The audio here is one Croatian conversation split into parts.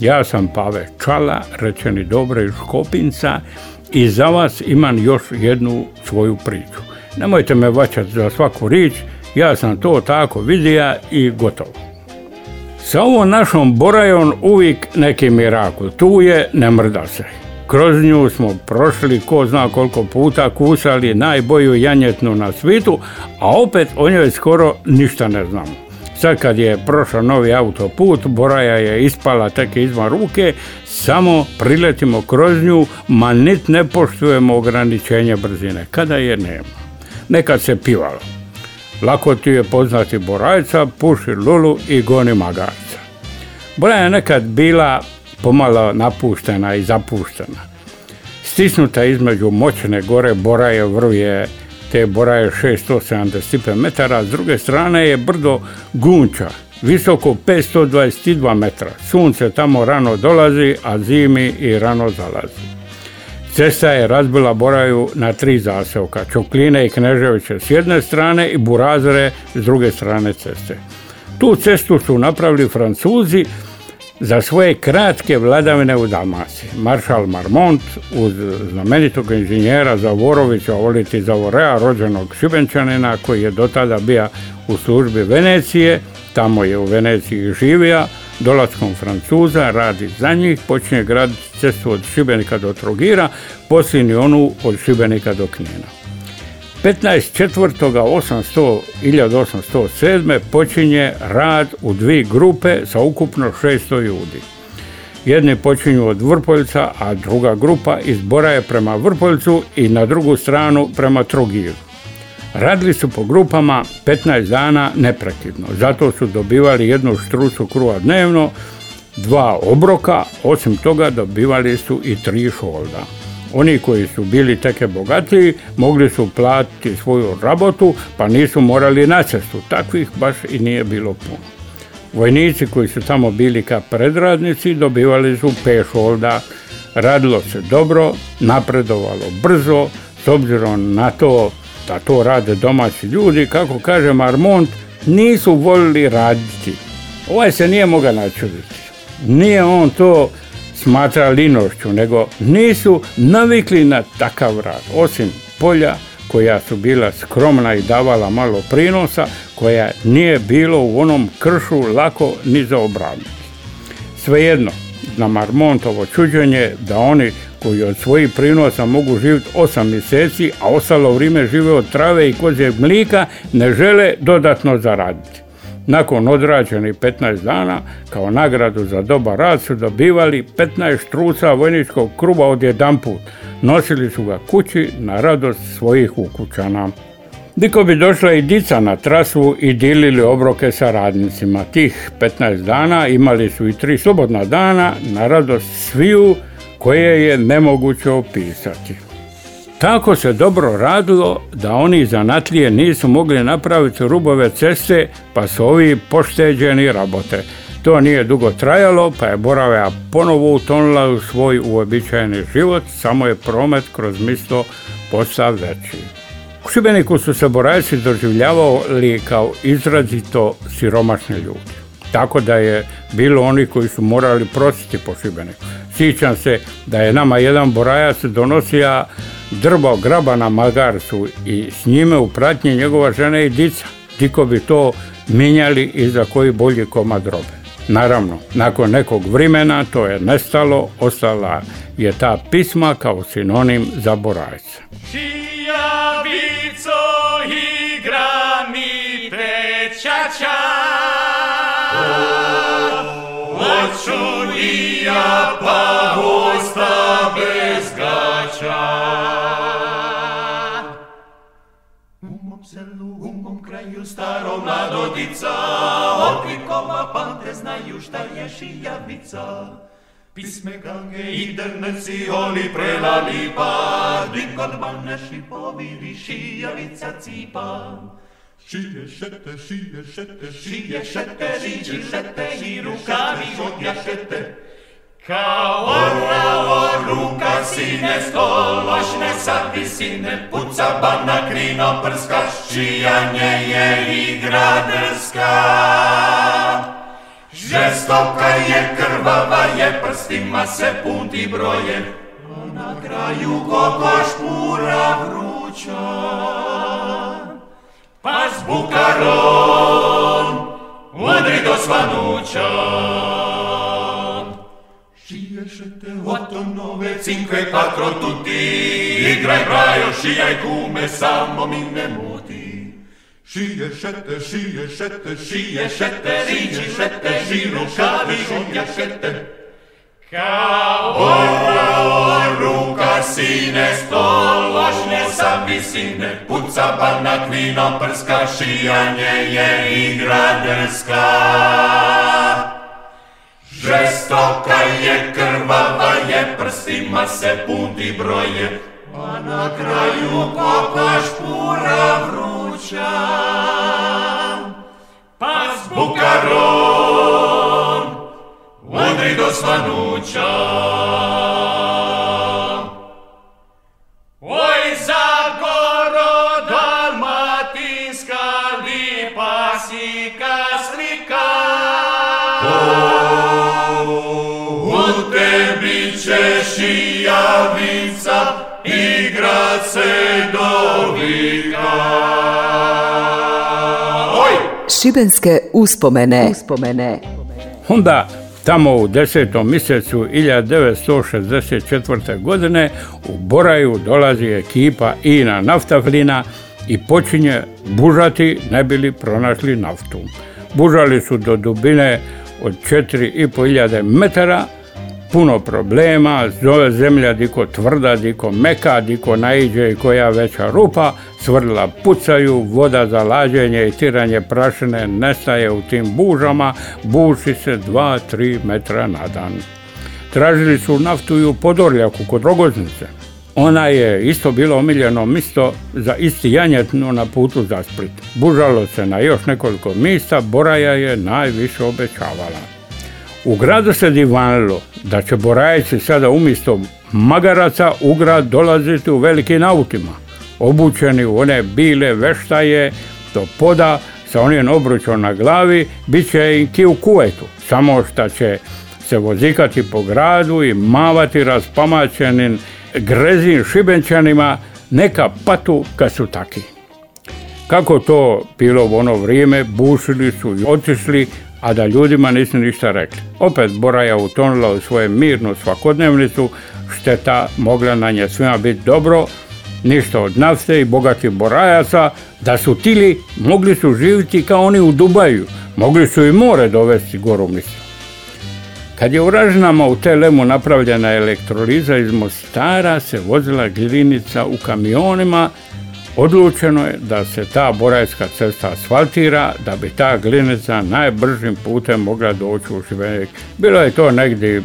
Ja sam Pave Čala, rečeni dobro iz Škopinca i za vas imam još jednu svoju priču. Nemojte me vaćati za svaku rič, ja sam to tako vidija i gotovo. Sa ovom našom borajom uvijek neki mirakl. Tu je, ne mrda se. Kroz nju smo prošli ko zna koliko puta kusali najboju janjetnu na svitu, a opet o njoj skoro ništa ne znamo. Sad kad je prošao novi autoput, Boraja je ispala tek izvan ruke, samo priletimo kroz nju, ma nit ne poštujemo ograničenje brzine, kada je nema. Nekad se pivalo. Lako ti je poznati Borajca, puši lulu i goni magarca. Boraja je nekad bila pomalo napuštena i zapuštena. Stisnuta između moćne gore Boraje vruje te Boraje 675 metara, s druge strane je brdo Gunča, visoko 522 metra. Sunce tamo rano dolazi, a zimi i rano zalazi. Cesta je razbila Boraju na tri zaseoka, Čokline i Kneževiće s jedne strane i Burazere s druge strane ceste. Tu cestu su napravili Francuzi za svoje kratke vladavine u Dalmaciji. Maršal Marmont uz znamenitog inženjera Zavorovića voliti Zavorea, rođenog Šibenčanina koji je do tada bio u službi Venecije, tamo je u Veneciji živio, dolaskom Francuza radi za njih, počinje graditi cestu od Šibenika do Trogira, posljednji onu od Šibenika do Knina. 15.4.1807. počinje rad u dvi grupe sa ukupno 600 ljudi. Jedni počinju od Vrpoljca, a druga grupa izbora je prema Vrpoljcu i na drugu stranu prema Trogiru. Radili su po grupama 15 dana neprekidno, zato su dobivali jednu štrucu kruha dnevno, dva obroka, osim toga dobivali su i tri šolda. Oni koji su bili teke bogatiji mogli su platiti svoju rabotu pa nisu morali na cestu. Takvih baš i nije bilo puno. Vojnici koji su tamo bili kao predradnici dobivali su pešolda. Radilo se dobro, napredovalo brzo, s obzirom na to da to rade domaći ljudi, kako kaže Marmont, nisu volili raditi. Ovaj se nije mogao načuditi. Nije on to smatra linošću, nego nisu navikli na takav rad. Osim polja koja su bila skromna i davala malo prinosa, koja nije bilo u onom kršu lako ni za obraditi. Svejedno, na Marmontovo čuđenje da oni koji od svojih prinosa mogu živjeti 8 mjeseci, a ostalo vrijeme žive od trave i kozijeg mlika, ne žele dodatno zaraditi. Nakon odrađenih 15 dana, kao nagradu za dobar rad su dobivali 15 štruca vojničkog kruba od jedanput. Nosili su ga kući na radost svojih ukućana. Diko bi došla i dica na trasu i dilili obroke sa radnicima. Tih 15 dana imali su i tri slobodna dana na radost sviju koje je nemoguće opisati. Tako se dobro radilo da oni zanatlije nisu mogli napraviti rubove ceste pa su ovi pošteđeni rabote. To nije dugo trajalo pa je Boravea ponovo utonula u svoj uobičajeni život, samo je promet kroz misto postao veći. U Šibeniku su se Borajci doživljavali kao izrazito siromašni ljudi. Tako da je bilo oni koji su morali prositi po Šibeniku. Sjećam se da je nama jedan Borajac donosio drbo graba na magarcu i s njime u pratnji njegova žena i dica. Tiko bi to minjali i za koji bolji komad robe. Naravno, nakon nekog vremena to je nestalo, ostala je ta pisma kao sinonim za borajca. Šijavico igra mi pečača i ja pa osta bez gača kraju staro mladodica Oklikoma pamte znaju šta je šijavica Pisme gange i drnci oli prelali pa, Dikot bane šipovi šijavica cipa. Šije šete, šije šete, šije šete, šije šete, i rukavi odjašete. Cahorra o runca sine, stoloșne sapi sine, puța bana crino prska, și ea ne igra drska. Žestoka je, krvava je, prstima se punti broje, na kraju kokoš pura vruća. Pas bukaron, udri do svanuća. 8, 9, 5, 4 tutti I grai braio sciai come sammo minne muti Scie sette, scie sette, scie sette, scie sette, giro cavi, scie sette Ca orra ruka sine stolaš ne sa visine Puca banak vinom prska, šijanje je igra drska Žestoka je, krvava je, prstima se punti broje, a na kraju kokoš pura U tebi će šijavica igrat se do vika. Oj! Šibenske uspomene. Uspomene. Onda tamo u desetom mjesecu 1964. godine u Boraju dolazi ekipa Ina Naftaflina i počinje bužati ne bili pronašli naftu. Bužali su do dubine od 4.500 metara, puno problema, zove zemlja diko tvrda, diko meka, diko naiđe i koja veća rupa, svrla pucaju, voda za lađenje i tiranje prašine nestaje u tim bužama, buši se 2-3 metra na dan. Tražili su naftu i u Podorljaku kod Rogoznice. Ona je isto bilo omiljeno misto za isti janjetnu na putu za Split. Bužalo se na još nekoliko mjesta, Boraja je najviše obećavala. U gradu se divanilo da će Borajici sada umjesto magaraca u grad dolaziti u velikim autima, obučeni u one bile veštaje do poda sa onim obručom na glavi, bit će i ki u kuvetu, samo što će se vozikati po gradu i mavati raspamaćenim grezim šibenčanima, neka patu kad su taki. Kako to bilo u ono vrijeme, bušili su i otišli, a da ljudima nisu ništa rekli. Opet Boraja utonula u svoju mirnu svakodnevnicu, šteta mogla na nje svima biti dobro, ništa od nafte i bogatih borajaca, da su tili, mogli su živjeti kao oni u Dubaju, mogli su i more dovesti goru misli. Kad je u Ražnama u Telemu napravljena elektroliza iz Mostara, se vozila glinica u kamionima, odlučeno je da se ta borajska cesta asfaltira, da bi ta glinica najbržim putem mogla doći u Šibenik. Bilo je to negdje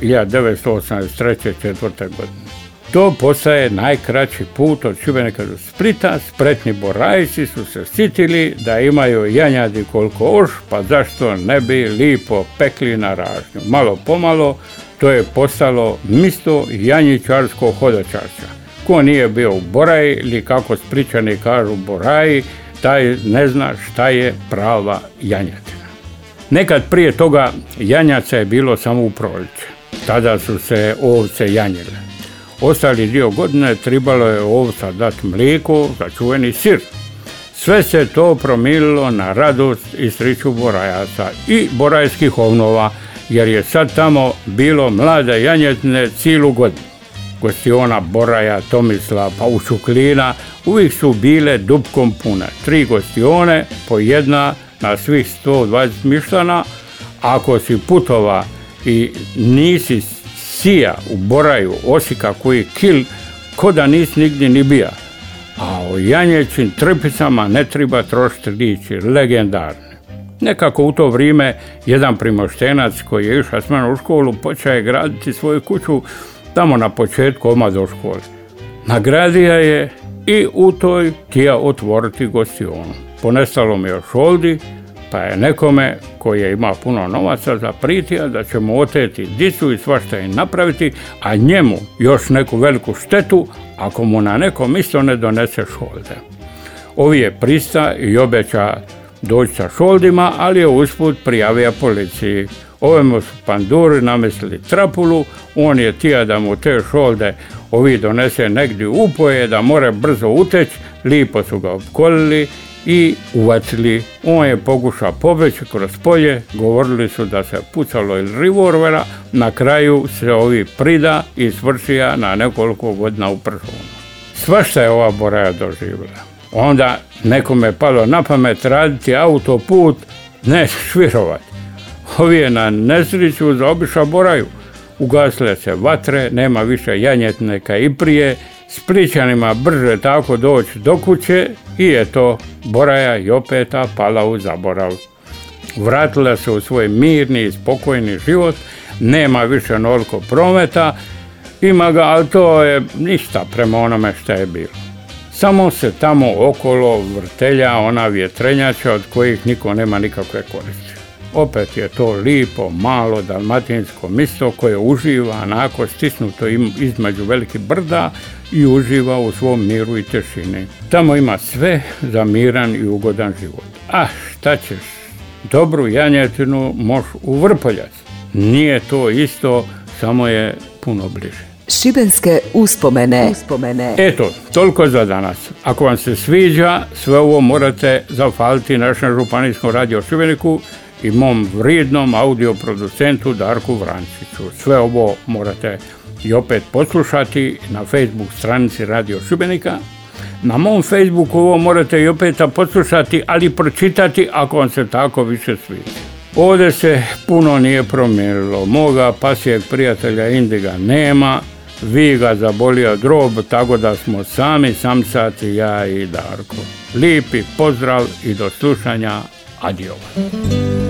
1983. četvrte godine. To postaje najkraći put od Šibenika do Splita. Spretni borajci su se sitili da imaju janjadi koliko oš, pa zašto ne bi lipo pekli na ražnju. Malo pomalo to je postalo misto janjičarsko hodočarstva. Ko nije bio u Boraji ili kako spličani kažu Boraji, taj ne zna šta je prava janjatina. Nekad prije toga janjaca je bilo samo u proljeće. Tada su se ovce janjile. Ostali dio godine tribalo je ovca dati mlijeko za čuveni sir. Sve se to promililo na radost i sreću borajaca i borajskih ovnova, jer je sad tamo bilo mlade janjetne cijelu godinu. Gostiona Boraja, Tomisla, Paušuklina uvijek su bile dubkom pune. Tri gostione, po jedna na svih 120 mištana. Ako si putova i nisi sija u Boraju, Osika koji kil, ko da nis nigdje ni bija. A o janjećim trpicama ne treba trošiti riječi, legendarne. Nekako u to vrijeme jedan primoštenac koji je išao s u školu počeo je graditi svoju kuću tamo na početku oma do škole. Nagradija je i u toj tija otvoriti gostionu. Ponestalo mi još ovdje, pa je nekome koji je ima puno novaca zapritio da će mu oteti dicu i svašta im napraviti, a njemu još neku veliku štetu ako mu na nekom isto ne donese šolde. Ovi je prista i obeća doći sa šoldima, ali je usput prijavio policiji. Ovemu su panduri namislili trapulu, on je tija da mu te šolde ovi donese negdje upoje, da more brzo uteći, lipo su ga opkolili i uvacili. On je pokušao pobeći kroz polje, govorili su da se pucalo iz revolvera, na kraju se ovi prida i svršija na nekoliko godina u prsonu. Svašta je ova Boraja doživjela. Onda nekome je palo na pamet raditi autoput, ne švirovat. Ovi je na nesreću zaobišao Boraju. Ugasile se vatre, nema više janjetnika i prije, s pričanima brže tako doći do kuće i eto, Boraja i opeta pala u zaborav. Vratila se u svoj mirni i spokojni život, nema više noliko prometa, ima ga, ali to je ništa prema onome što je bilo. Samo se tamo okolo vrtelja ona vjetrenjača od kojih niko nema nikakve koristi. Opet je to lipo, malo dalmatinsko misto koje uživa onako stisnuto između velikih brda i uživa u svom miru i tešini. Tamo ima sve za miran i ugodan život. A šta ćeš, dobru janjetinu moš u Vrpoljac. Nije to isto, samo je puno bliže. Šibenske uspomene. uspomene. Eto, toliko za danas. Ako vam se sviđa, sve ovo morate zafaliti našem županijskom radio Šibeniku i mom vrijednom audio producentu Darku Vrančiću. Sve ovo morate i opet poslušati na Facebook stranici Radio Šibenika. Na mom Facebooku ovo morate i opet poslušati, ali pročitati ako vam se tako više sviđa. Ovdje se puno nije promijenilo. Moga pasijeg prijatelja Indiga nema, vi ga zabolio drob, tako da smo sami samsati, ja i Darko. Lipi pozdrav i do slušanja.